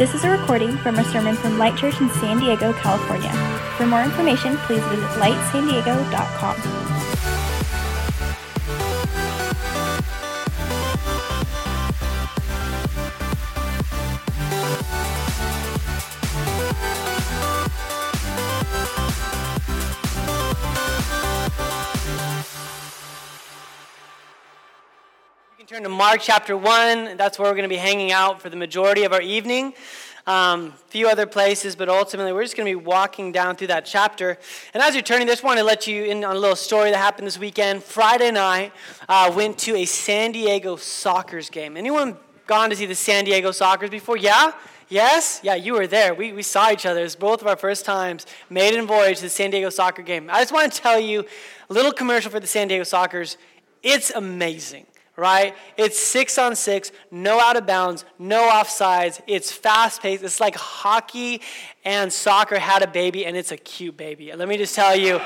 This is a recording from a sermon from Light Church in San Diego, California. For more information, please visit lightsandiego.com. turn to Mark chapter 1. That's where we're going to be hanging out for the majority of our evening. A um, few other places, but ultimately we're just going to be walking down through that chapter. And as you're turning, I just want to let you in on a little story that happened this weekend. Friday night, uh, went to a San Diego Sockers game. Anyone gone to see the San Diego Sockers before? Yeah? Yes? Yeah, you were there. We, we saw each other. It's both of our first times. Maiden voyage to the San Diego Soccer game. I just want to tell you a little commercial for the San Diego Sockers. It's amazing right? It's six on six, no out of bounds, no offsides. It's fast paced. It's like hockey and soccer had a baby, and it's a cute baby. Let me just tell you.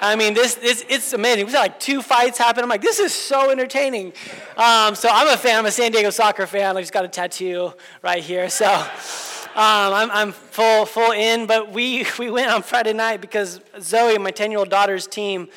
I mean, this, this it's amazing. We saw like two fights happen. I'm like, this is so entertaining. Um, so I'm a fan. I'm a San Diego soccer fan. I just got a tattoo right here. So um, I'm, I'm full full in. But we we went on Friday night because Zoe, my 10 year old daughter's team,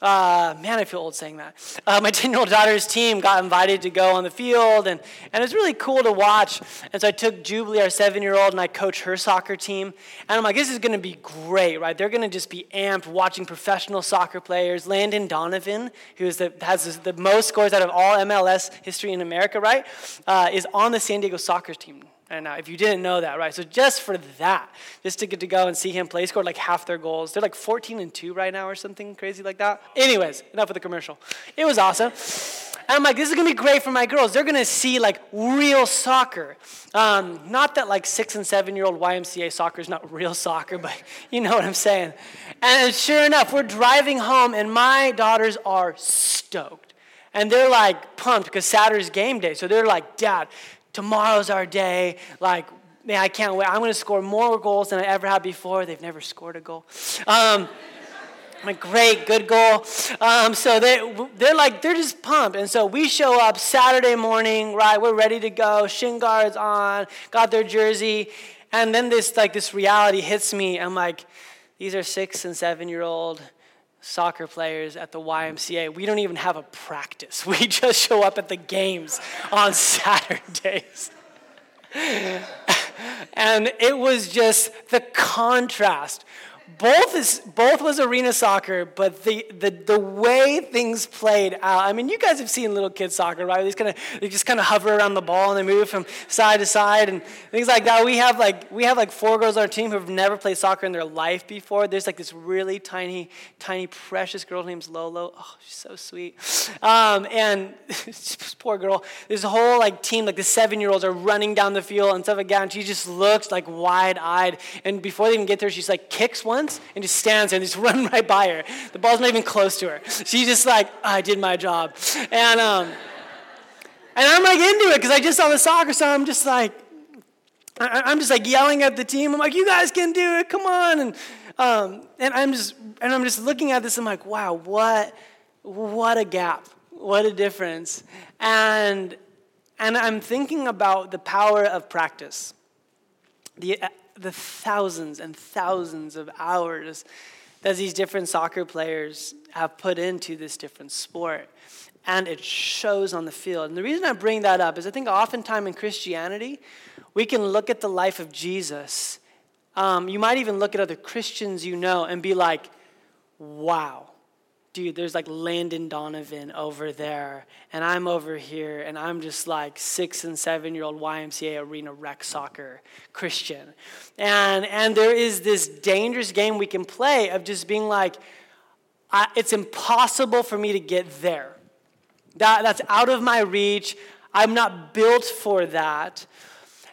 uh, man, I feel old saying that. Uh, my 10 year old daughter's team got invited to go on the field, and, and it was really cool to watch. And so I took Jubilee, our seven year old, and I coached her soccer team. And I'm like, this is going to be great, right? They're going to just be amped watching professional soccer players. Landon Donovan, who the, has the most scores out of all MLS history in America, right, uh, is on the San Diego soccer team and uh, if you didn't know that, right? So just for that, just to get to go and see him play, scored like half their goals. They're like 14 and 2 right now or something crazy like that. Anyways, enough of the commercial. It was awesome. And I'm like, this is gonna be great for my girls. They're gonna see like real soccer. Um, not that like six and seven year old YMCA soccer is not real soccer, but you know what I'm saying. And sure enough, we're driving home, and my daughters are stoked. And they're like pumped because Saturday's game day. So they're like, Dad, tomorrow's our day. Like, man, I can't wait. I'm going to score more goals than I ever have before. They've never scored a goal. Um, I'm like, great, good goal. Um, so they, they're like, they're just pumped. And so we show up Saturday morning, right? We're ready to go. Shin guards on, got their jersey. And then this, like, this reality hits me. I'm like, these are six and seven year old soccer players at the YMCA, we don't even have a practice. We just show up at the games on Saturdays. and it was just the contrast both is both was arena soccer, but the, the the way things played out. I mean, you guys have seen little kids soccer, right? They just kind of they just kind of hover around the ball and they move from side to side and things like that. We have like we have like four girls on our team who have never played soccer in their life before. There's like this really tiny, tiny, precious girl named Lolo. Oh, she's so sweet. Um, and poor girl. This whole like team, like the seven year olds are running down the field and stuff like that. And she just looks like wide eyed. And before they even get there, she's like kicks one once and just stands there and just run right by her. The ball's not even close to her. She's just like, I did my job. And, um, and I'm like into it because I just saw the soccer, so I'm just like, I'm just like yelling at the team. I'm like, you guys can do it, come on. And, um, and I'm just, and I'm just looking at this. I'm like, wow, what, what a gap, what a difference. And, and I'm thinking about the power of practice. The the thousands and thousands of hours that these different soccer players have put into this different sport. And it shows on the field. And the reason I bring that up is I think oftentimes in Christianity, we can look at the life of Jesus. Um, you might even look at other Christians you know and be like, wow, dude, there's like Landon Donovan over there, and I'm over here, and I'm just like six and seven year old YMCA arena rec soccer Christian. And, and there is this dangerous game we can play of just being like, I, it's impossible for me to get there. That, that's out of my reach. I'm not built for that.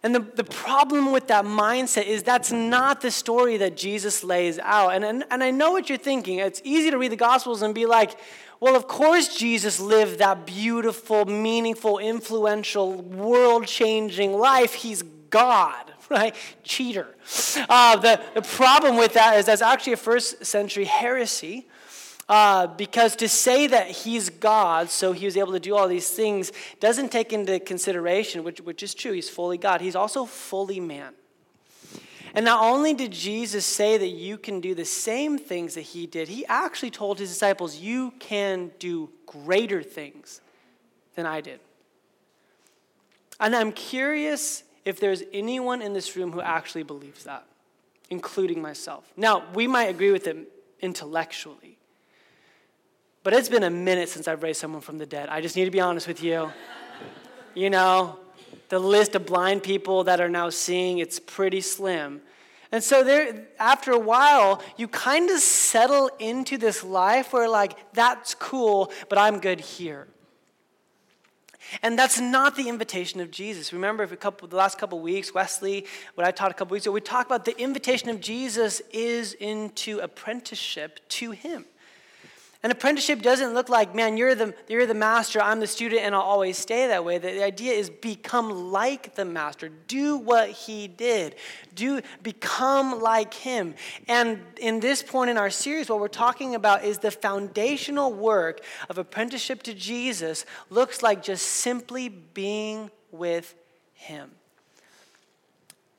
And the, the problem with that mindset is that's not the story that Jesus lays out. And, and, and I know what you're thinking. It's easy to read the Gospels and be like, well, of course, Jesus lived that beautiful, meaningful, influential, world changing life. He's God, right? Cheater. Uh, the, the problem with that is that's actually a first century heresy. Uh, because to say that he's God, so he was able to do all these things, doesn't take into consideration, which, which is true, he's fully God, he's also fully man. And not only did Jesus say that you can do the same things that he did, he actually told his disciples, You can do greater things than I did. And I'm curious if there's anyone in this room who actually believes that, including myself. Now, we might agree with him intellectually, but it's been a minute since I've raised someone from the dead. I just need to be honest with you. you know, the list of blind people that are now seeing, it's pretty slim. And so there after a while, you kind of settle into this life where like that's cool, but I'm good here. And that's not the invitation of Jesus. Remember, a couple, the last couple weeks, Wesley, what I taught a couple weeks ago, we talked about the invitation of Jesus is into apprenticeship to Him. An apprenticeship doesn't look like, man, you're the, you're the master, I'm the student, and I'll always stay that way. The, the idea is become like the master. Do what he did. Do become like him. And in this point in our series, what we're talking about is the foundational work of apprenticeship to Jesus looks like just simply being with him.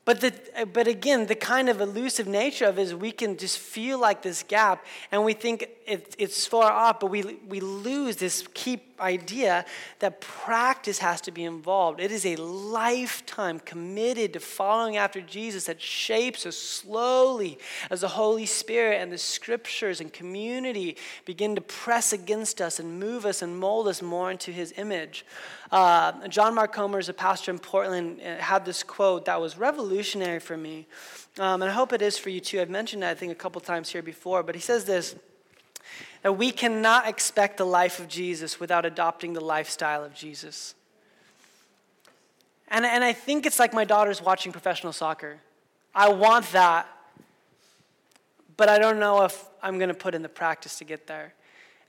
But, the, but again, the kind of elusive nature of it is we can just feel like this gap and we think it, it's far off, but we, we lose this key idea that practice has to be involved. It is a lifetime committed to following after Jesus that shapes us slowly as the Holy Spirit and the scriptures and community begin to press against us and move us and mold us more into his image. Uh, John Mark Comer is a pastor in Portland, uh, had this quote that was revolutionary for me. Um, and I hope it is for you too. I've mentioned that, I think, a couple times here before. But he says this that we cannot expect the life of Jesus without adopting the lifestyle of Jesus. And, and I think it's like my daughter's watching professional soccer. I want that, but I don't know if I'm going to put in the practice to get there.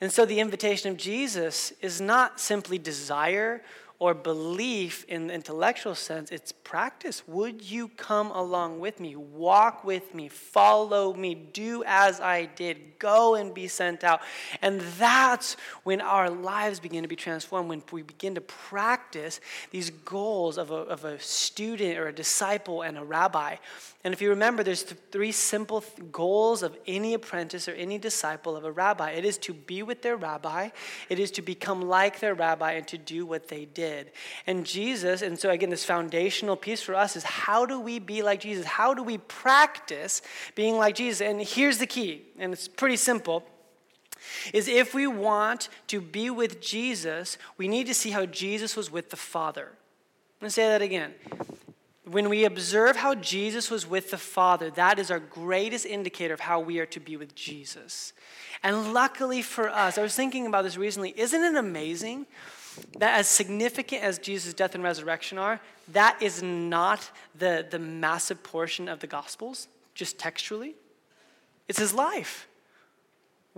And so the invitation of Jesus is not simply desire or belief in the intellectual sense, it's practice. Would you come along with me? Walk with me, follow me, do as I did, go and be sent out. And that's when our lives begin to be transformed, when we begin to practice these goals of a, of a student or a disciple and a rabbi. And if you remember, there's three simple goals of any apprentice or any disciple of a rabbi it is to be with their rabbi, it is to become like their rabbi, and to do what they did. And Jesus, and so again, this foundational piece for us is how do we be like Jesus? How do we practice being like Jesus? And here's the key, and it's pretty simple is if we want to be with Jesus, we need to see how Jesus was with the Father. Going to say that again. When we observe how Jesus was with the Father, that is our greatest indicator of how we are to be with Jesus. And luckily for us, I was thinking about this recently. Isn't it amazing that, as significant as Jesus' death and resurrection are, that is not the, the massive portion of the Gospels, just textually? It's his life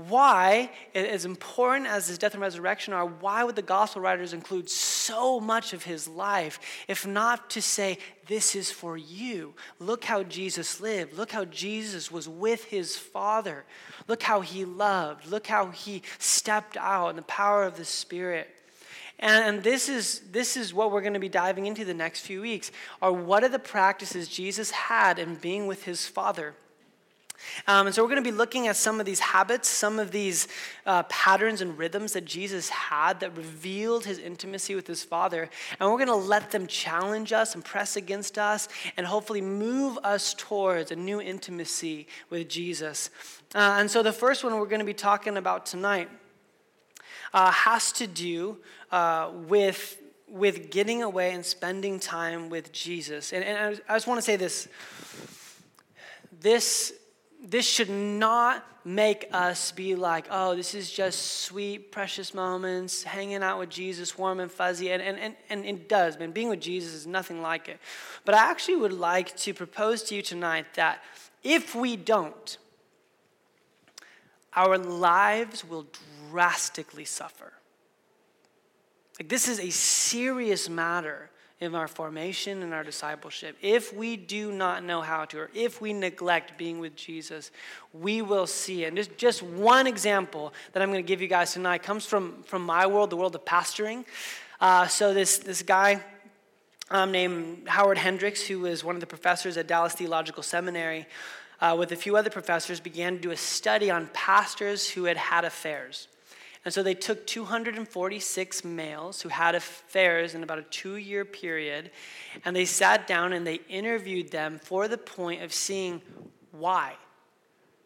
why, as important as his death and resurrection are, why would the gospel writers include so much of his life, if not to say, This is for you? Look how Jesus lived. Look how Jesus was with his Father. Look how he loved. Look how he stepped out in the power of the Spirit. And, this is, this is what we're going to be diving into the next few weeks are what are the practices Jesus had in being with his Father? Um, and so we're going to be looking at some of these habits, some of these uh, patterns and rhythms that Jesus had that revealed his intimacy with his Father. And we're going to let them challenge us and press against us and hopefully move us towards a new intimacy with Jesus. Uh, and so the first one we're going to be talking about tonight uh, has to do uh, with with getting away and spending time with Jesus. And, and I, I just want to say this. This this should not make us be like, oh, this is just sweet, precious moments, hanging out with Jesus, warm and fuzzy. And, and, and, and it does, man. Being with Jesus is nothing like it. But I actually would like to propose to you tonight that if we don't, our lives will drastically suffer. Like, this is a serious matter in our formation and our discipleship. If we do not know how to, or if we neglect being with Jesus, we will see. And just, just one example that I'm going to give you guys tonight comes from, from my world, the world of pastoring. Uh, so this, this guy um, named Howard Hendricks, who was one of the professors at Dallas Theological Seminary, uh, with a few other professors, began to do a study on pastors who had had affairs. And so they took 246 males who had affairs in about a two year period, and they sat down and they interviewed them for the point of seeing why.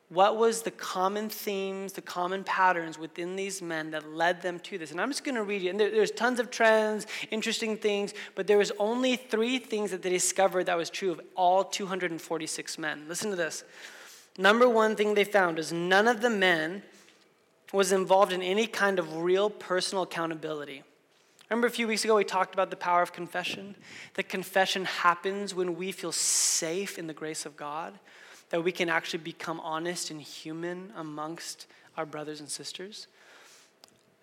What was the common themes, the common patterns within these men that led them to this? And I'm just going to read you. And there, there's tons of trends, interesting things, but there was only three things that they discovered that was true of all 246 men. Listen to this. Number one thing they found is none of the men was involved in any kind of real personal accountability. Remember a few weeks ago we talked about the power of confession? That confession happens when we feel safe in the grace of God, that we can actually become honest and human amongst our brothers and sisters.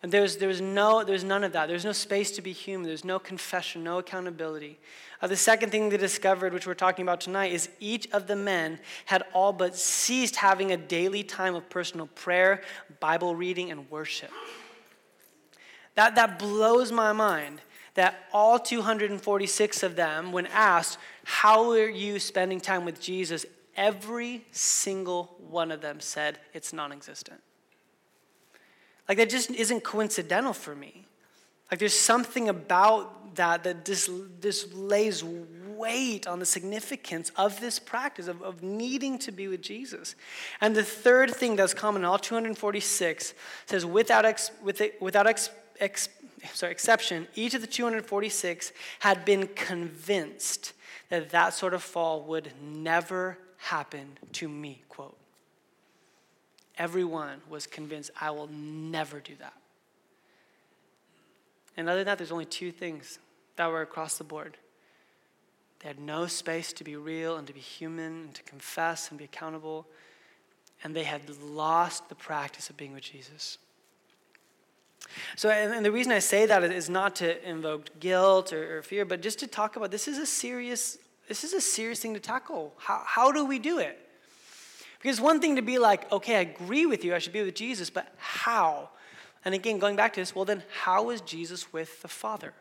And there's, there's, no, there's none of that. There's no space to be human. There's no confession, no accountability. Uh, the second thing they discovered, which we're talking about tonight, is each of the men had all but ceased having a daily time of personal prayer, Bible reading, and worship. That, that blows my mind that all 246 of them, when asked, How are you spending time with Jesus? every single one of them said, It's non existent. Like, that just isn't coincidental for me. Like, there's something about that that just, just lays weight on the significance of this practice of, of needing to be with Jesus. And the third thing that's common in all 246 says, without, ex, with it, without ex, ex, sorry, exception, each of the 246 had been convinced that that sort of fall would never happen to me, quote. Everyone was convinced, I will never do that. And other than that, there's only two things that were across the board. They had no space to be real and to be human and to confess and be accountable. And they had lost the practice of being with Jesus. So, and, the reason I say that is not to invoke guilt or, or fear, but just to talk about this is a serious, this is a serious thing to tackle. How, how do we do it? Because one thing to be like, okay, I agree with you, I should be with Jesus, but how? And again, going back to this, well, then how is Jesus with the Father?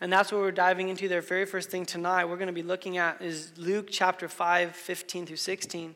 And that's what we're diving into. Their very first thing tonight, we're going to be looking at is Luke chapter 5, 15 through 16.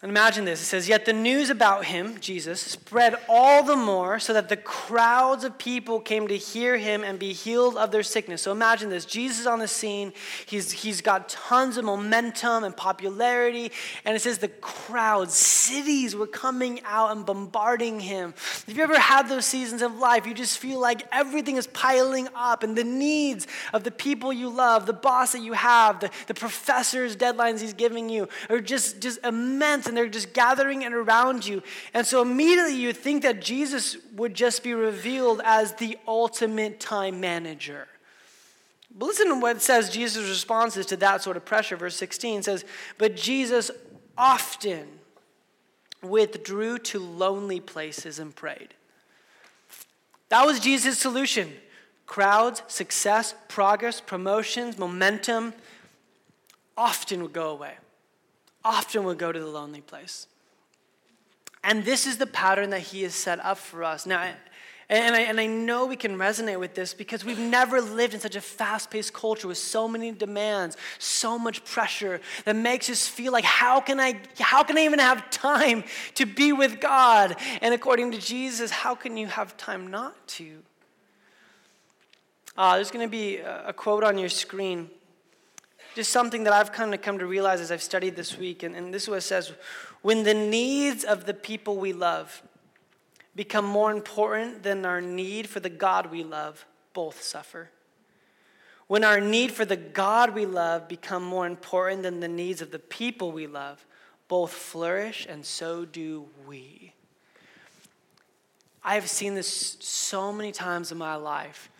And imagine this. It says, Yet the news about him, Jesus, spread all the more so that the crowds of people came to hear him and be healed of their sickness. So imagine this. Jesus on the scene. He's, he's got tons of momentum and popularity. And it says the crowds, cities were coming out and bombarding him. Have you ever had those seasons of life? You just feel like everything is piling up and the needs of the people you love, the boss that you have, the, the professor's deadlines he's giving you are just, just immense and they're just gathering it around you. And so immediately you think that Jesus would just be revealed as the ultimate time manager. But listen to what it says Jesus' responses to that sort of pressure. Verse 16 says, But Jesus often withdrew to lonely places and prayed. That was Jesus' solution. Crowds, success, progress, promotions, momentum often would go away often would go to the lonely place. And this is the pattern that he has set up for us. Now, and I, and I know we can resonate with this because we've never lived in such a fast paced culture with so many demands, so much pressure that makes us feel like, how can, I, how can I even have time to be with God? And according to Jesus, how can you have time not to? Uh, there's going to be a quote on your screen just something that I've kind of come to realize as I've studied this week. And, and this is what it says When the needs of the people we love become more important than our need for the God we love, both suffer. When our need for the God we love become more important than the needs of the people we love, both flourish and so do we. I have seen this so many times in my life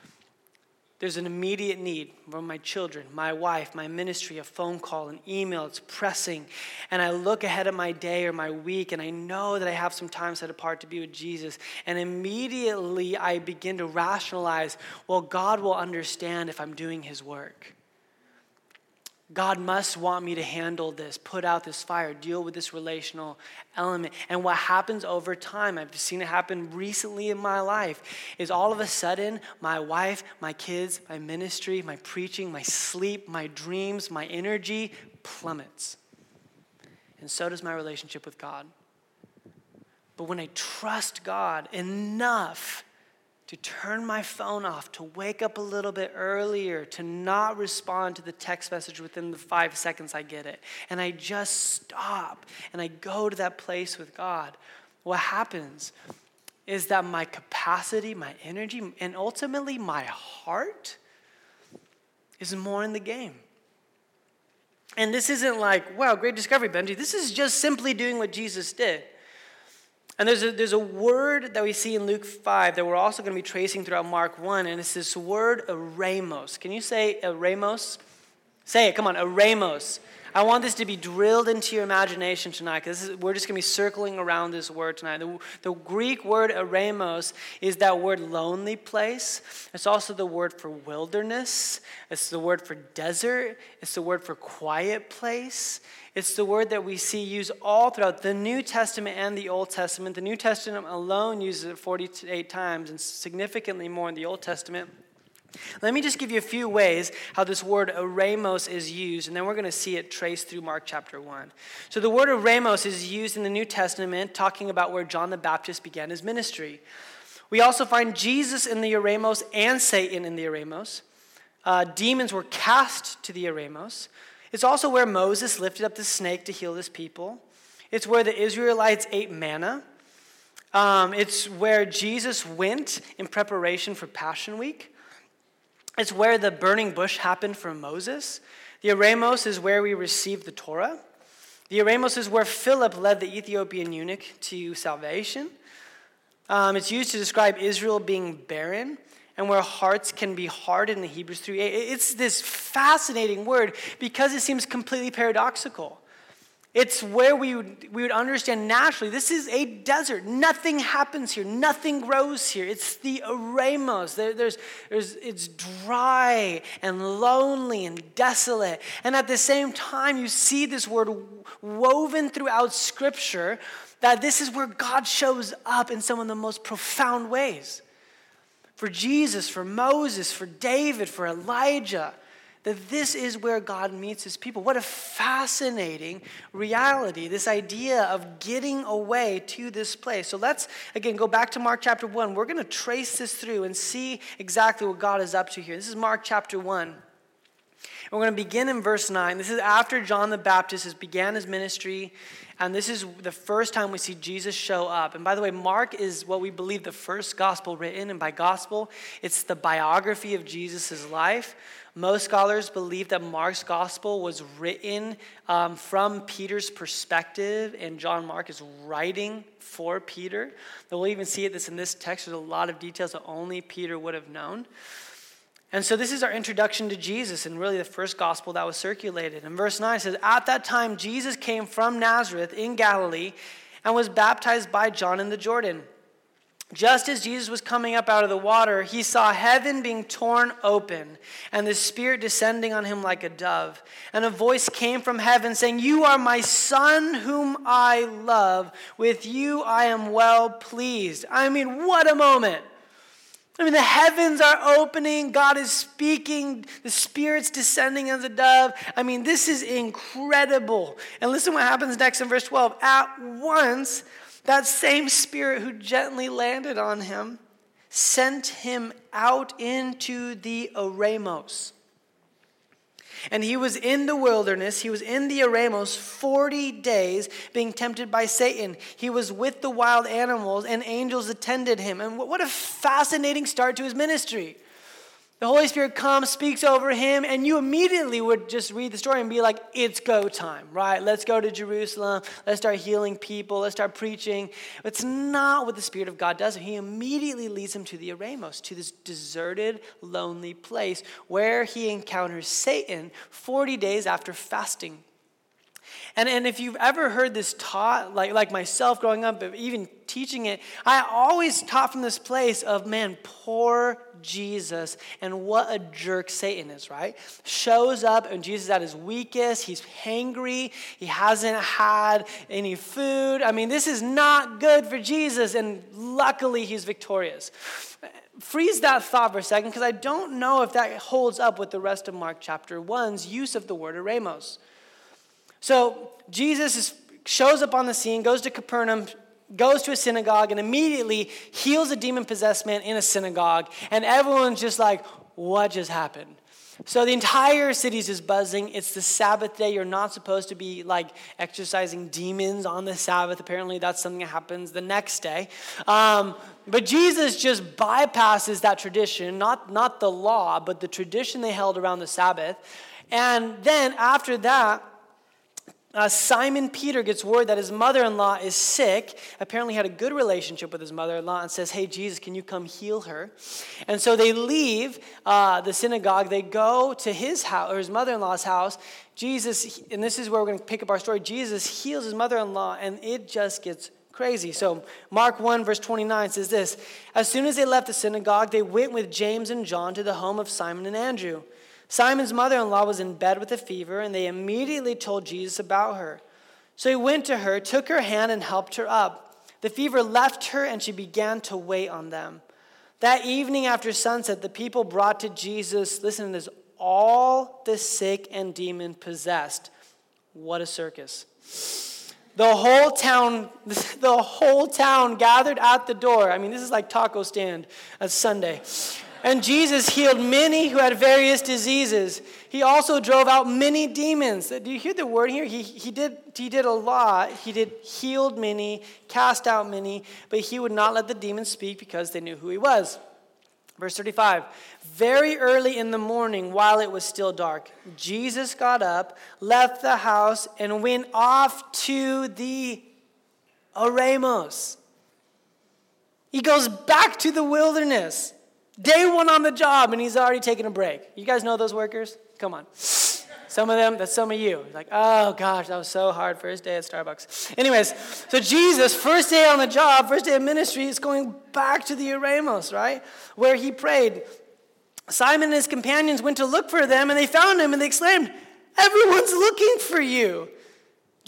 there's an immediate need for my children, my wife, my ministry, a phone call, an email, it's pressing. And I look ahead at my day or my week and I know that I have some time set apart to be with Jesus. And immediately I begin to rationalize well, God will understand if I'm doing his work. God must want me to handle this, put out this fire, deal with this relational element. And what happens over time, I've seen it happen recently in my life, is all of a sudden my wife, my kids, my ministry, my preaching, my sleep, my dreams, my energy plummets. And so does my relationship with God. But when I trust God enough to turn my phone off, to wake up a little bit earlier, to not respond to the text message within the five seconds I get it. And I just stop and I go to that place with God. What happens is that my capacity, my energy, and ultimately my heart is more in the game. And this isn't like, wow, great discovery, Benji. This is just simply doing what Jesus did. And there's a, there's a word that we see in Luke 5 that we're also going to be tracing throughout Mark 1, and it's this word eremos. Can you say eremos? Say it, come on, eremos. I want this to be drilled into your imagination tonight because we're just going to be circling around this word tonight. The, the Greek word eremos is that word lonely place. It's also the word for wilderness, it's the word for desert, it's the word for quiet place. It's the word that we see used all throughout the New Testament and the Old Testament. The New Testament alone uses it 48 times and significantly more in the Old Testament. Let me just give you a few ways how this word eremos is used, and then we're going to see it traced through Mark chapter 1. So, the word eremos is used in the New Testament, talking about where John the Baptist began his ministry. We also find Jesus in the eremos and Satan in the eremos. Uh, demons were cast to the eremos. It's also where Moses lifted up the snake to heal his people. It's where the Israelites ate manna. Um, it's where Jesus went in preparation for Passion Week. It's where the burning bush happened for Moses. The Eremos is where we received the Torah. The Eremos is where Philip led the Ethiopian eunuch to salvation. Um, it's used to describe Israel being barren and where hearts can be hard in the Hebrews 3. It's this fascinating word because it seems completely paradoxical. It's where we would, we would understand naturally this is a desert. Nothing happens here, nothing grows here. It's the eremos. There, there's, there's, it's dry and lonely and desolate. And at the same time, you see this word woven throughout Scripture that this is where God shows up in some of the most profound ways. For Jesus, for Moses, for David, for Elijah that this is where God meets his people. What a fascinating reality, this idea of getting away to this place. So let's, again, go back to Mark chapter 1. We're going to trace this through and see exactly what God is up to here. This is Mark chapter 1. We're going to begin in verse 9. This is after John the Baptist has began his ministry, and this is the first time we see Jesus show up. And by the way, Mark is what we believe the first gospel written, and by gospel, it's the biography of Jesus' life. Most scholars believe that Mark's gospel was written um, from Peter's perspective, and John Mark is writing for Peter. we'll even see this in this text. There's a lot of details that only Peter would have known. And so this is our introduction to Jesus and really the first gospel that was circulated. In verse 9 it says, At that time Jesus came from Nazareth in Galilee and was baptized by John in the Jordan. Just as Jesus was coming up out of the water, he saw heaven being torn open and the Spirit descending on him like a dove. And a voice came from heaven saying, You are my Son, whom I love. With you I am well pleased. I mean, what a moment! I mean, the heavens are opening, God is speaking, the Spirit's descending as a dove. I mean, this is incredible. And listen what happens next in verse 12. At once, that same Spirit who gently landed on him sent him out into the Eremos. And he was in the wilderness, he was in the Eremos 40 days being tempted by Satan. He was with the wild animals, and angels attended him. And what a fascinating start to his ministry. The Holy Spirit comes, speaks over him, and you immediately would just read the story and be like, it's go time, right? Let's go to Jerusalem. Let's start healing people. Let's start preaching. It's not what the Spirit of God does. He immediately leads him to the Eremos, to this deserted, lonely place where he encounters Satan 40 days after fasting. And, and if you've ever heard this taught, like, like myself growing up, even teaching it, I always taught from this place of, man, poor Jesus and what a jerk Satan is, right? Shows up and Jesus at his weakest. He's hangry. He hasn't had any food. I mean, this is not good for Jesus, and luckily he's victorious. Freeze that thought for a second because I don't know if that holds up with the rest of Mark chapter 1's use of the word eremos. So Jesus is, shows up on the scene, goes to Capernaum, goes to a synagogue, and immediately heals a demon possessed man in a synagogue. And everyone's just like, what just happened? So the entire city's just buzzing. It's the Sabbath day. You're not supposed to be like exorcising demons on the Sabbath. Apparently, that's something that happens the next day. Um, but Jesus just bypasses that tradition, not, not the law, but the tradition they held around the Sabbath. And then after that, uh, Simon Peter gets word that his mother in law is sick. Apparently, had a good relationship with his mother in law and says, Hey, Jesus, can you come heal her? And so they leave uh, the synagogue. They go to his house, or his mother in law's house. Jesus, and this is where we're going to pick up our story. Jesus heals his mother in law, and it just gets crazy. So, Mark 1, verse 29 says this As soon as they left the synagogue, they went with James and John to the home of Simon and Andrew. Simon's mother in law was in bed with a fever, and they immediately told Jesus about her. So he went to her, took her hand, and helped her up. The fever left her, and she began to wait on them. That evening after sunset, the people brought to Jesus, listen to this, all the sick and demon possessed. What a circus. The whole town, the whole town gathered at the door. I mean, this is like taco stand at Sunday. And Jesus healed many who had various diseases. He also drove out many demons. Do you hear the word here? He, he, did, he did a lot. He did healed many, cast out many, but he would not let the demons speak because they knew who he was. Verse 35 Very early in the morning, while it was still dark, Jesus got up, left the house, and went off to the Eremos. He goes back to the wilderness. Day one on the job, and he's already taking a break. You guys know those workers? Come on. Some of them, that's some of you. Like, oh gosh, that was so hard. First day at Starbucks. Anyways, so Jesus, first day on the job, first day of ministry, is going back to the Eremos, right? Where he prayed. Simon and his companions went to look for them, and they found him, and they exclaimed, Everyone's looking for you.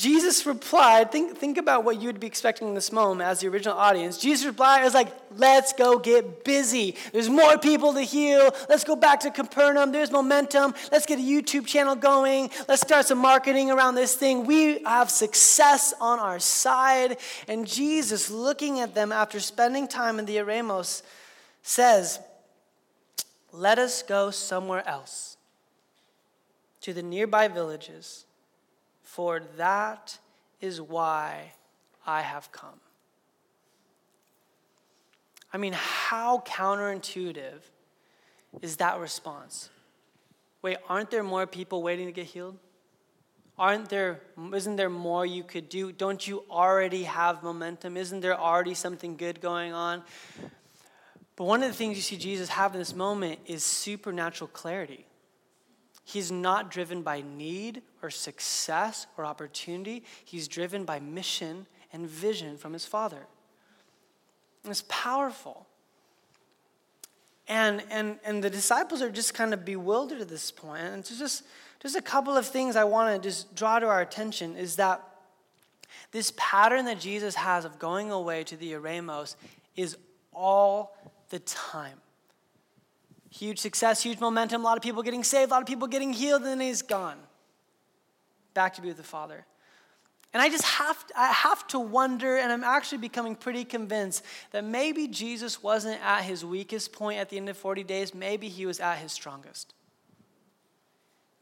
Jesus replied, think, think about what you'd be expecting in this moment as the original audience. Jesus replied, I was like, let's go get busy. There's more people to heal. Let's go back to Capernaum. There's momentum. Let's get a YouTube channel going. Let's start some marketing around this thing. We have success on our side. And Jesus, looking at them after spending time in the Eremos, says, Let us go somewhere else to the nearby villages for that is why I have come. I mean, how counterintuitive is that response? Wait, aren't there more people waiting to get healed? Aren't there, isn't there more you could do? Don't you already have momentum? Isn't there already something good going on? But one of the things you see Jesus have in this moment is supernatural clarity. He's not driven by need or success or opportunity. He's driven by mission and vision from his Father. And it's powerful. And, and, and the disciples are just kind of bewildered at this point. And it's just, just a couple of things I want to just draw to our attention is that this pattern that Jesus has of going away to the Eremos is all the time. Huge success, huge momentum, a lot of people getting saved, a lot of people getting healed, and then he's gone. Back to be with the Father. And I just have to, I have to wonder, and I'm actually becoming pretty convinced that maybe Jesus wasn't at his weakest point at the end of 40 days. Maybe he was at his strongest.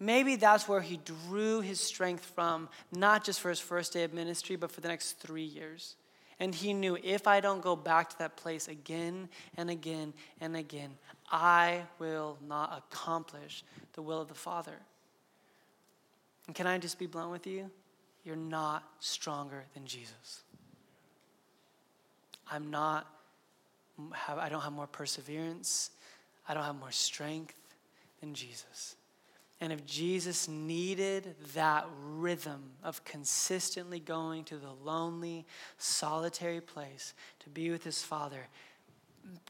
Maybe that's where he drew his strength from, not just for his first day of ministry, but for the next three years. And he knew if I don't go back to that place again and again and again, I will not accomplish the will of the Father. And can I just be blunt with you? You're not stronger than Jesus. I'm not, I don't have more perseverance. I don't have more strength than Jesus. And if Jesus needed that rhythm of consistently going to the lonely, solitary place to be with his Father,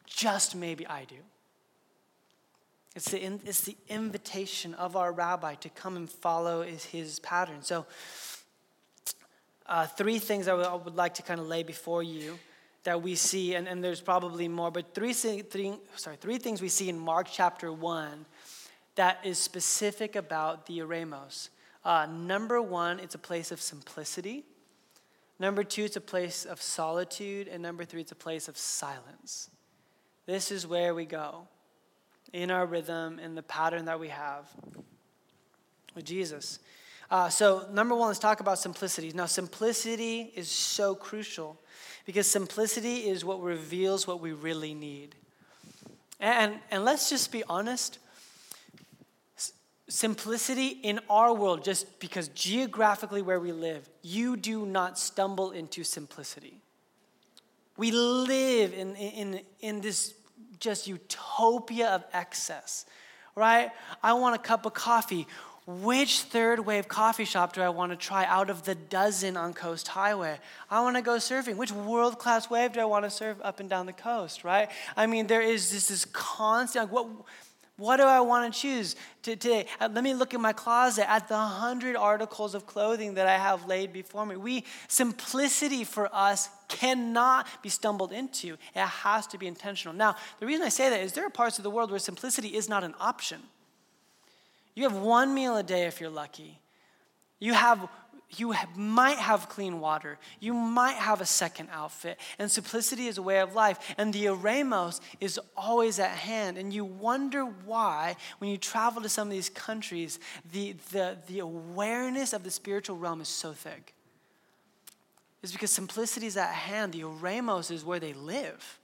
just maybe I do. It's the, it's the invitation of our rabbi to come and follow is his pattern. So, uh, three things I would, I would like to kind of lay before you that we see, and, and there's probably more, but three, three, sorry, three things we see in Mark chapter 1 that is specific about the Eremos. Uh, number one, it's a place of simplicity. Number two, it's a place of solitude. And number three, it's a place of silence. This is where we go in our rhythm, in the pattern that we have with Jesus. Uh, so, number one, let's talk about simplicity. Now, simplicity is so crucial because simplicity is what reveals what we really need. And, and let's just be honest simplicity in our world, just because geographically where we live, you do not stumble into simplicity. We live in, in, in this just utopia of excess, right? I want a cup of coffee. Which third wave coffee shop do I want to try out of the dozen on Coast Highway? I want to go surfing. Which world class wave do I want to surf up and down the coast, right? I mean, there is this, this constant, like, what, what do I want to choose today? Uh, let me look in my closet at the hundred articles of clothing that I have laid before me. We simplicity for us cannot be stumbled into. It has to be intentional. Now, the reason I say that is there are parts of the world where simplicity is not an option. You have one meal a day if you're lucky. You have you might have clean water. You might have a second outfit. And simplicity is a way of life. And the eremos is always at hand. And you wonder why, when you travel to some of these countries, the, the, the awareness of the spiritual realm is so thick is because simplicity is at hand. The Eremos is where they live.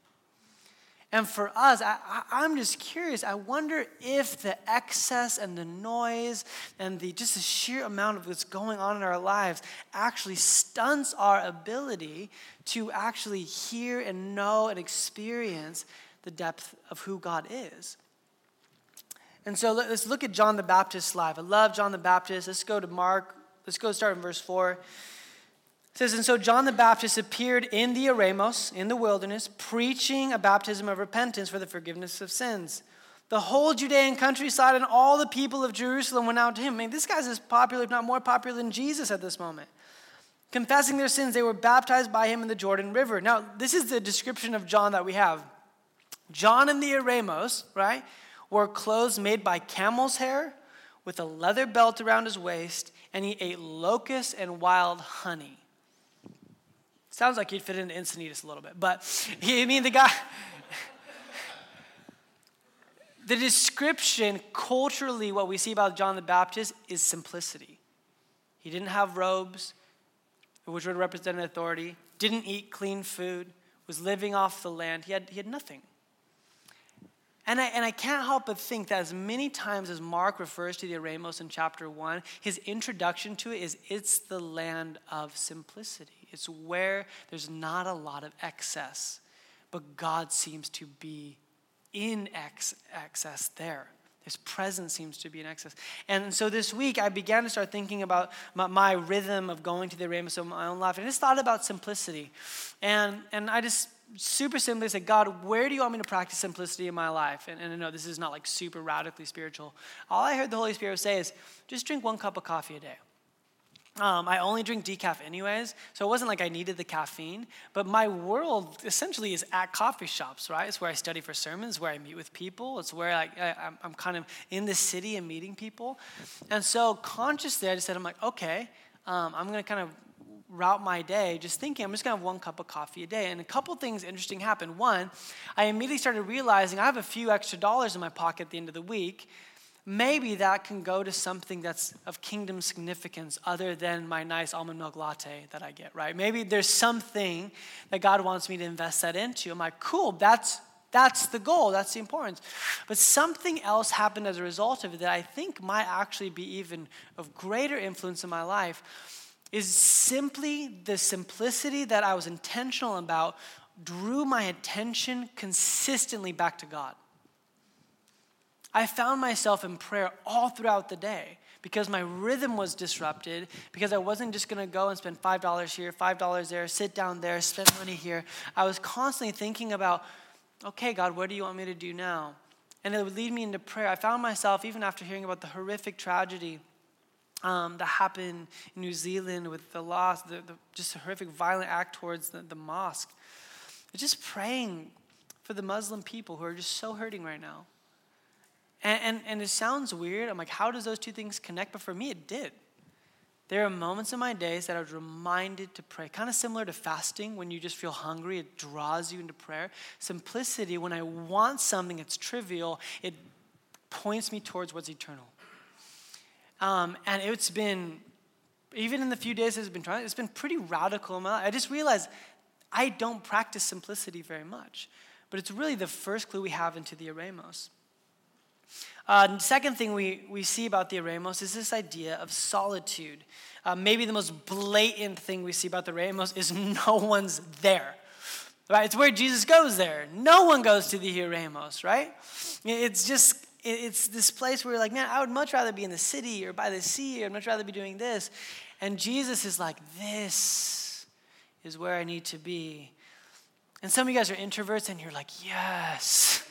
And for us, I, am just curious. I wonder if the excess and the noise and the just the sheer amount of what's going on in our lives actually stunts our ability to actually hear and know and experience the depth of who God is. And so let's look at John the Baptist's life. I love John the Baptist. Let's go to Mark. Let's go start in verse 4. It says, And so John the Baptist appeared in the Eremos, in the wilderness, preaching a baptism of repentance for the forgiveness of sins. The whole Judean countryside and all the people of Jerusalem went out to him. I mean, this guy's as popular, if not more popular than Jesus at this moment. Confessing their sins, they were baptized by him in the Jordan River. Now, this is the description of John that we have. John and the Eremos, right, wore clothes made by camel's hair with a leather belt around his waist, and he ate locusts and wild honey. Sounds like he'd fit into Encinitas a little bit, but I mean, the guy, the description culturally, what we see about John the Baptist is simplicity. He didn't have robes, which would represent authority, didn't eat clean food, was living off the land. He had, he had nothing. And I, and I can't help but think that as many times as Mark refers to the Eremos in chapter 1, his introduction to it is it's the land of simplicity. It's where there's not a lot of excess, but God seems to be in ex- excess there. His presence seems to be in excess. And so this week, I began to start thinking about my, my rhythm of going to the Eremos of my own life. And I just thought about simplicity. And, and I just super simply said, God, where do you want me to practice simplicity in my life? And, and I know this is not like super radically spiritual. All I heard the Holy Spirit say is, just drink one cup of coffee a day. Um, I only drink decaf anyways, so it wasn't like I needed the caffeine. But my world essentially is at coffee shops, right? It's where I study for sermons, where I meet with people. It's where I, I, I'm kind of in the city and meeting people. And so consciously, I just said, I'm like, okay, um, I'm going to kind of route my day just thinking I'm just going to have one cup of coffee a day. And a couple things interesting happened. One, I immediately started realizing I have a few extra dollars in my pocket at the end of the week maybe that can go to something that's of kingdom significance other than my nice almond milk latte that I get, right? Maybe there's something that God wants me to invest that into. I'm like, cool, that's That's the goal, that's the importance. But something else happened as a result of it that I think might actually be even of greater influence in my life is simply the simplicity that I was intentional about drew my attention consistently back to God. I found myself in prayer all throughout the day because my rhythm was disrupted, because I wasn't just gonna go and spend $5 here, $5 there, sit down there, spend money here. I was constantly thinking about, okay, God, what do you want me to do now? And it would lead me into prayer. I found myself, even after hearing about the horrific tragedy um, that happened in New Zealand with the loss, the, the just horrific violent act towards the, the mosque, just praying for the Muslim people who are just so hurting right now. And, and, and it sounds weird. I'm like, how does those two things connect? But for me, it did. There are moments in my days that I was reminded to pray, kind of similar to fasting when you just feel hungry, it draws you into prayer. Simplicity, when I want something that's trivial, it points me towards what's eternal. Um, and it's been, even in the few days it's been trying, it's been pretty radical. in my life. I just realized I don't practice simplicity very much. But it's really the first clue we have into the Eremos. Uh, second thing we, we see about the Eremos is this idea of solitude. Uh, maybe the most blatant thing we see about the Eremos is no one's there. Right? It's where Jesus goes there. No one goes to the Eremos, right? It's just, it's this place where you're like, man, I would much rather be in the city or by the sea, or I'd much rather be doing this. And Jesus is like, this is where I need to be. And some of you guys are introverts and you're like, yes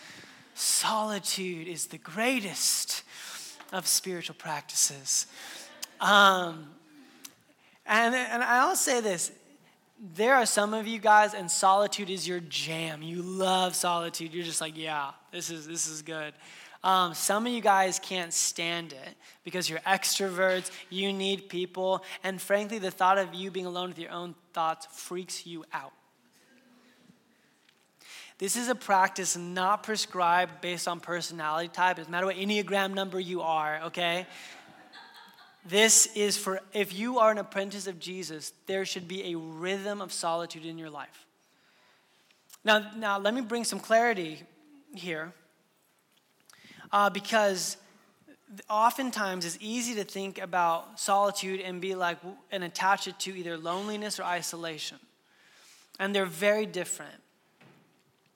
solitude is the greatest of spiritual practices. Um, and, and I'll say this there are some of you guys, and solitude is your jam. You love solitude. You're just like, yeah, this is, this is good. Um, some of you guys can't stand it because you're extroverts, you need people, and frankly, the thought of you being alone with your own thoughts freaks you out. This is a practice not prescribed based on personality type. It doesn't matter what Enneagram number you are, okay? This is for, if you are an apprentice of Jesus, there should be a rhythm of solitude in your life. Now, now let me bring some clarity here. Uh, because oftentimes it's easy to think about solitude and be like, and attach it to either loneliness or isolation. And they're very different.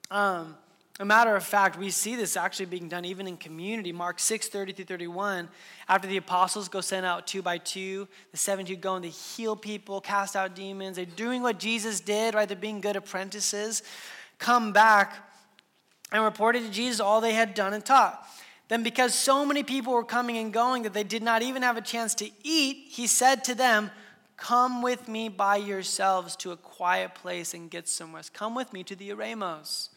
Um, a matter of fact, we see this actually being done even in community. Mark 6, 30 through 31. After the apostles go sent out two by two, the 72 go and they heal people, cast out demons. They're doing what Jesus did, right? They're being good apprentices. Come back and reported to Jesus all they had done and taught. Then, because so many people were coming and going that they did not even have a chance to eat, he said to them, Come with me by yourselves to a quiet place and get some rest. Come with me to the Eremos.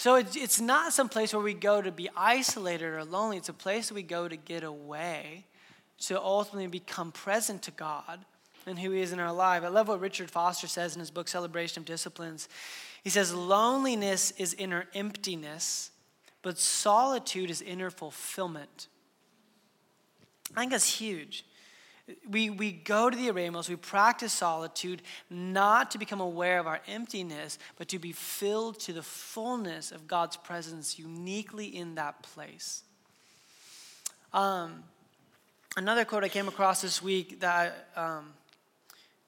So it's, it's not some place where we go to be isolated or lonely. It's a place we go to get away, to ultimately become present to God and who He is in our life. I love what Richard Foster says in his book, Celebration of Disciplines. He says, Loneliness is inner emptiness, but solitude is inner fulfillment. I think that's huge we, we go to the Eremos, we practice solitude, not to become aware of our emptiness, but to be filled to the fullness of God's presence uniquely in that place. Um, another quote I came across this week that um,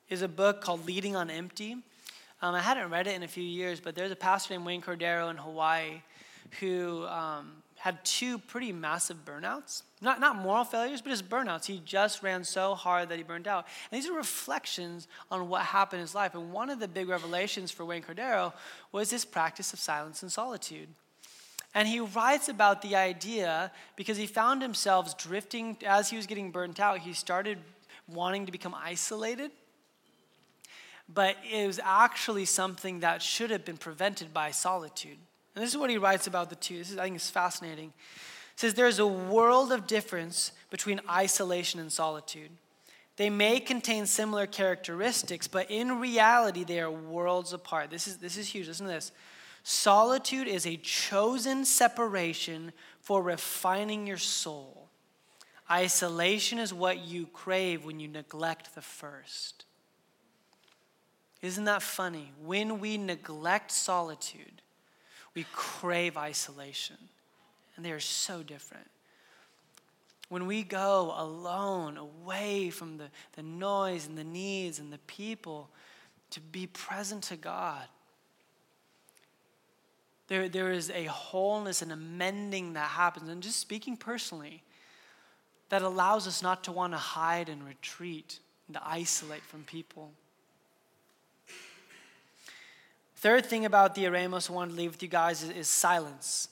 is a book called Leading on Empty. Um, I hadn't read it in a few years, but there's a pastor named Wayne Cordeiro in Hawaii who um, had two pretty massive burnouts. Not, not moral failures, but just burnouts. He just ran so hard that he burned out. And these are reflections on what happened in his life. And one of the big revelations for Wayne Cordeiro was this practice of silence and solitude. And he writes about the idea because he found himself drifting as he was getting burnt out. He started wanting to become isolated. But it was actually something that should have been prevented by solitude. And this is what he writes about the two. This is, I think, is fascinating. He says there's a world of difference between isolation and solitude. They may contain similar characteristics, but in reality, they are worlds apart. This is, this is huge. Listen to this. Solitude is a chosen separation for refining your soul. Isolation is what you crave when you neglect the first. Isn't that funny? When we neglect solitude, we crave isolation. And they are so different. When we go alone, away from the, the noise and the needs and the people, to be present to God, there, there is a wholeness and a mending that happens. And just speaking personally, that allows us not to want to hide and retreat and to isolate from people. Third thing about the eremos I want to leave with you guys is, is silence.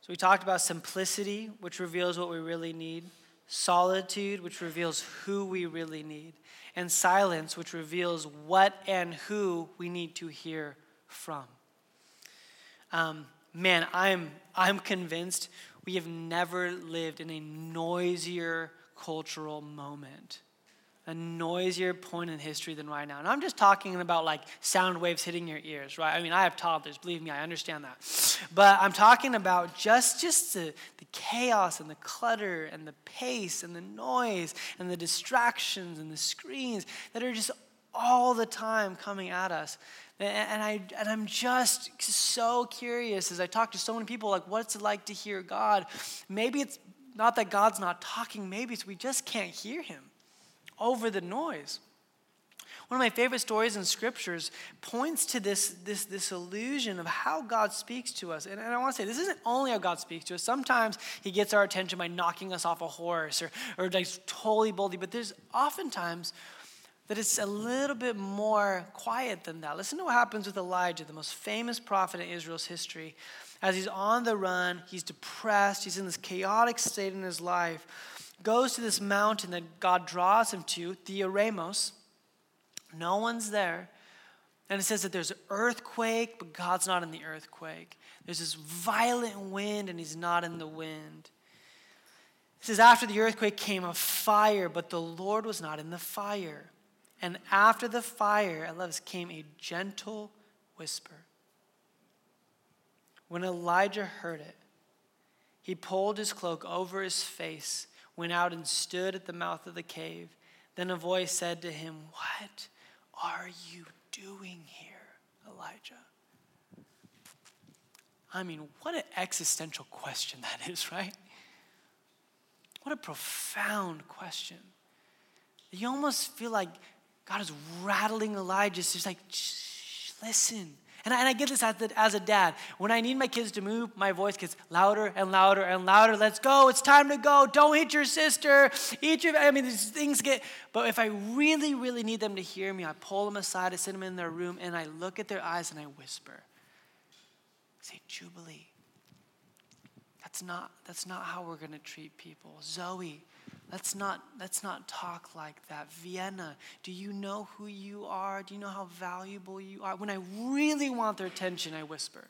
So we talked about simplicity, which reveals what we really need, solitude, which reveals who we really need, and silence, which reveals what and who we need to hear from. Um, man, I'm, I'm convinced we have never lived in a noisier cultural moment, a noisier point in history than right now. And I'm just talking about like sound waves hitting your ears, right? I mean, I have toddlers, believe me, I understand that. But I'm talking about just, just the, the chaos and the clutter and the pace and the noise and the distractions and the screens that are just all the time coming at us. And, I, and I'm just so curious as I talk to so many people, like, what's it like to hear God? Maybe it's not that God's not talking, maybe it's we just can't hear Him over the noise. One of my favorite stories in scriptures points to this, this, this illusion of how God speaks to us. And, and I want to say, this isn't only how God speaks to us. Sometimes He gets our attention by knocking us off a horse or, or like totally boldly, but there's oftentimes that it's a little bit more quiet than that. Listen to what happens with Elijah, the most famous prophet in Israel's history. As he's on the run, he's depressed, he's in this chaotic state in his life, goes to this mountain that God draws him to, the Eremos. No one's there. And it says that there's an earthquake, but God's not in the earthquake. There's this violent wind, and he's not in the wind. It says, After the earthquake came a fire, but the Lord was not in the fire. And after the fire, I love this, came a gentle whisper. When Elijah heard it, he pulled his cloak over his face, went out and stood at the mouth of the cave. Then a voice said to him, What are you doing here, Elijah? I mean, what an existential question that is, right? What a profound question. You almost feel like God is rattling Elijah. Just like, listen. And I, and I get this as, as a dad. When I need my kids to move, my voice gets louder and louder and louder. Let's go. It's time to go. Don't hit your sister. Eat your, I mean, these things get, but if I really, really need them to hear me, I pull them aside, I sit them in their room, and I look at their eyes and I whisper. Say, Jubilee. That's not, that's not how we're going to treat people. Zoe, Let's not, let's not talk like that. Vienna, do you know who you are? Do you know how valuable you are? When I really want their attention, I whisper.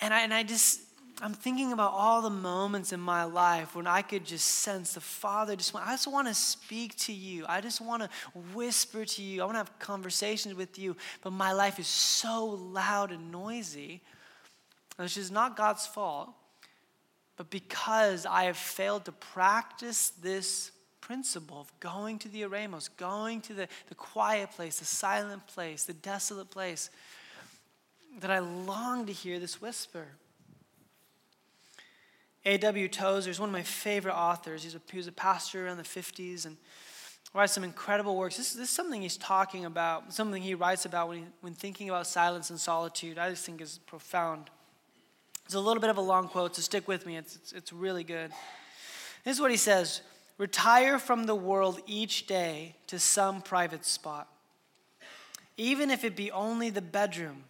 And I, and I just, I'm thinking about all the moments in my life when I could just sense the Father just want, I just want to speak to you. I just want to whisper to you. I want to have conversations with you, but my life is so loud and noisy, which is not God's fault. But because I have failed to practice this principle of going to the eremos, going to the, the quiet place, the silent place, the desolate place, that I long to hear this whisper. A.W. Tozer is one of my favorite authors. He's a, he was a pastor around the 50s and writes some incredible works. This, this is something he's talking about, something he writes about when, he, when thinking about silence and solitude. I just think is profound. It's a little bit of a long quote, so stick with me. It's, it's, it's really good. This is what he says Retire from the world each day to some private spot, even if it be only the bedroom.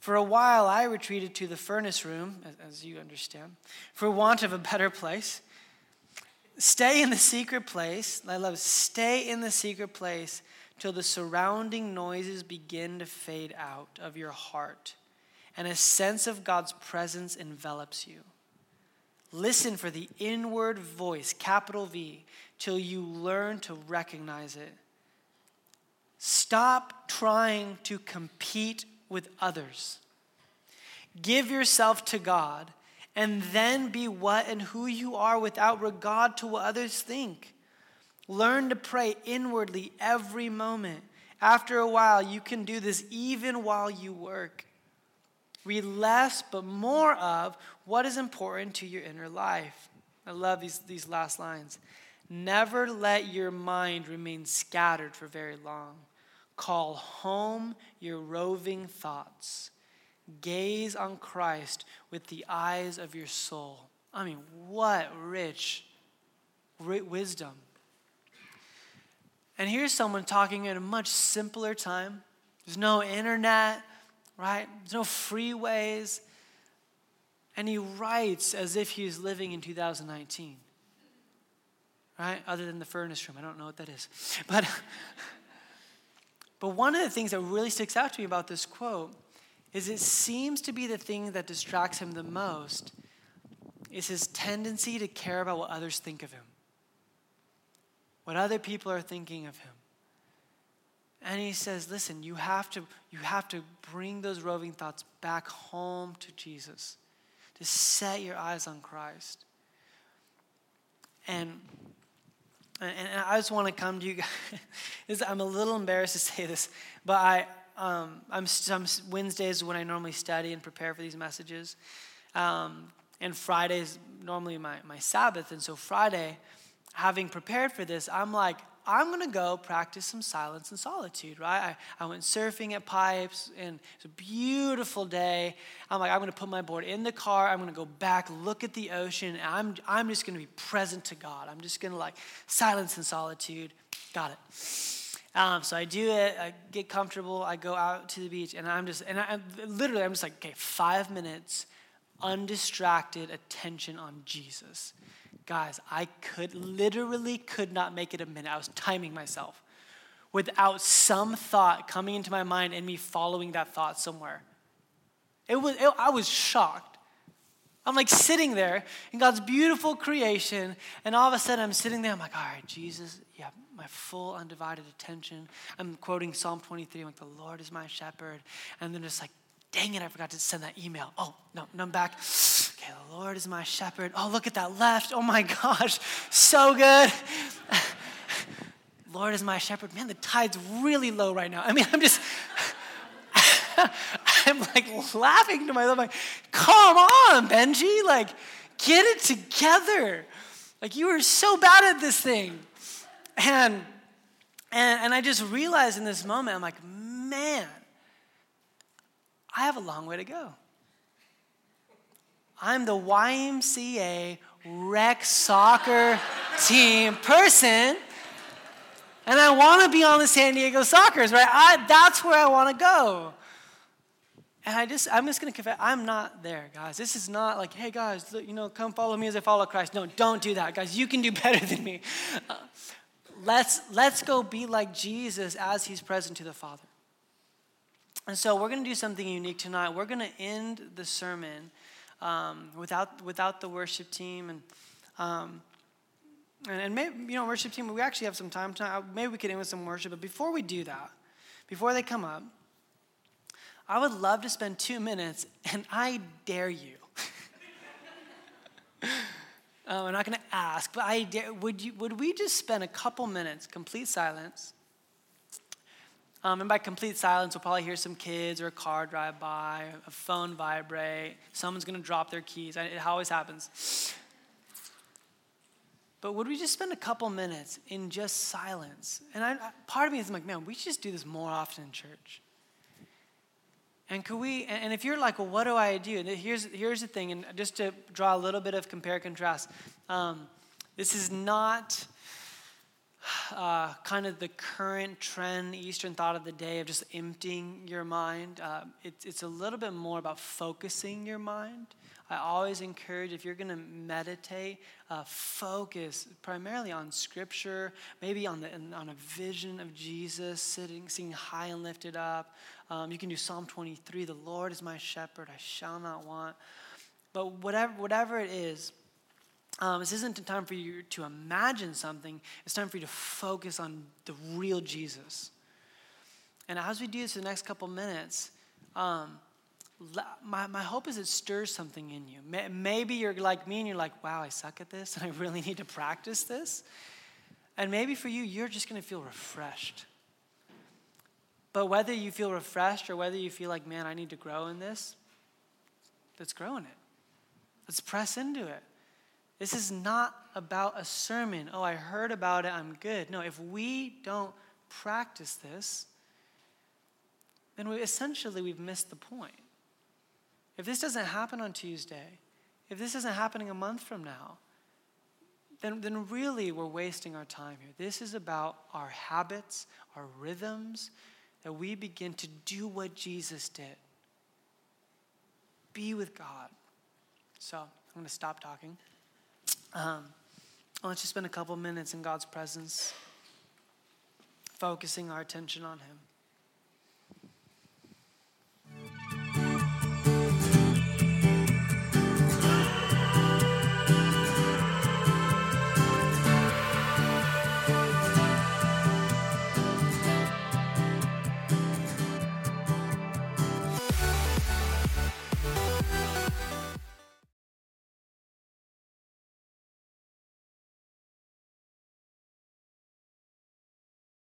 For a while, I retreated to the furnace room, as you understand, for want of a better place. Stay in the secret place. I love. Stay in the secret place till the surrounding noises begin to fade out of your heart and a sense of God's presence envelops you. Listen for the inward voice, capital V, till you learn to recognize it. Stop trying to compete with others. Give yourself to God and then be what and who you are without regard to what others think. Learn to pray inwardly every moment After a while, you can do this even while you work. Read less, but more of what is important to your inner life. I love these, these last lines. Never let your mind remain scattered for very long. Call home your roving thoughts. Gaze on Christ with the eyes of your soul. I mean, what rich, rich wisdom. And here's someone talking at a much simpler time. There's no internet, right? There's no freeways. And he writes as if he's living in 2019. Right? Other than the furnace room. I don't know what that is. But, but one of the things that really sticks out to me about this quote is it seems to be the thing that distracts him the most is his tendency to care about what others think of him. What other people are thinking of him. And he says, listen, you have to, you have to bring those roving thoughts back home to Jesus to set your eyes on Christ. And, and I just want to come to you guys. I'm a little embarrassed to say this, but I, um, I'm, I'm, Wednesdays when I normally study and prepare for these messages. Um, and Fridays normally my, my Sabbath. And so Friday, having prepared for this, I'm like, I'm going to go practice some silence and solitude, right? I, I went surfing at Pipes, and it's a beautiful day. I'm like, I'm going to put my board in the car. I'm going to go back, look at the ocean, and I'm, I'm just going to be present to God. I'm just going to like silence and solitude. Got it. Um, so I do it. I get comfortable. I go out to the beach, and I'm just, and I, literally, I'm just like, okay, five minutes, undistracted attention on Jesus. Guys, I could literally could not make it a minute. I was timing myself without some thought coming into my mind and me following that thought somewhere. It was, it, I was shocked. I'm like sitting there in God's beautiful creation, and all of a sudden I'm sitting there. I'm like, all right, Jesus, yeah, my full undivided attention. I'm quoting Psalm 23. I'm like, the Lord is my shepherd. And then it's like, dang it, I forgot to send that email. Oh, no, no, I'm back. Okay, the Lord is my shepherd. Oh, look at that left. Oh my gosh, so good. Lord is my shepherd. Man, the tide's really low right now. I mean, I'm just, I'm like laughing to myself, like, come on, Benji, like, get it together. Like, you are so bad at this thing. And, and, and I just realized in this moment, I'm like, man, I have a long way to go. I'm the YMCA rec soccer team person, and I want to be on the San Diego Sockers, right? I, that's where I want to go. And I just, I'm just going to confess, I'm not there, guys. This is not like, hey, guys, you know, come follow me as I follow Christ. No, don't do that, guys. You can do better than me. Uh, let's, let's go be like Jesus as he's present to the Father. And so we're going to do something unique tonight. We're going to end the sermon um, without, without the worship team. And, um, and, and, maybe, you know, worship team, we actually have some time tonight. Maybe we could end with some worship. But before we do that, before they come up, I would love to spend two minutes, and I dare you. um, I'm not going to ask, but I dare, would, you, would we just spend a couple minutes, complete silence? Um, and by complete silence, we'll probably hear some kids or a car drive by, a phone vibrate, someone's going to drop their keys. It always happens. But would we just spend a couple minutes in just silence? And I, part of me is like, man, we should just do this more often in church. And could we, and if you're like, well, what do I do? And here's, here's the thing, and just to draw a little bit of compare contrast, um, this is not uh, kind of the current trend, Eastern thought of the day of just emptying your mind. Uh, it, it's a little bit more about focusing your mind. I always encourage if you're going to meditate, uh, focus primarily on Scripture, maybe on the on a vision of Jesus sitting, sitting high and lifted up. Um, you can do Psalm 23. The Lord is my shepherd; I shall not want. But whatever whatever it is, um, this isn't a time for you to imagine something, it's time for you to focus on the real Jesus. And as we do this the next couple minutes, um, my, my hope is it stirs something in you. Maybe you're like me and you're like, wow, I suck at this and I really need to practice this. And maybe for you, you're just going to feel refreshed. but whether you feel refreshed or whether you feel like, man, I need to grow in this, let's grow in it. Let's press into it. This is not about a sermon. Oh, I heard about it, I'm good. No, if we don't practice this, then we, essentially we've missed the point. If this doesn't happen on Tuesday, if this isn't happening a month from now, then, then really we're wasting our time here. This is about our habits, our rhythms, that we begin to do what Jesus did be with God. So I'm going to stop talking. Um, let's just spend a couple minutes in God's presence, focusing our attention on Him.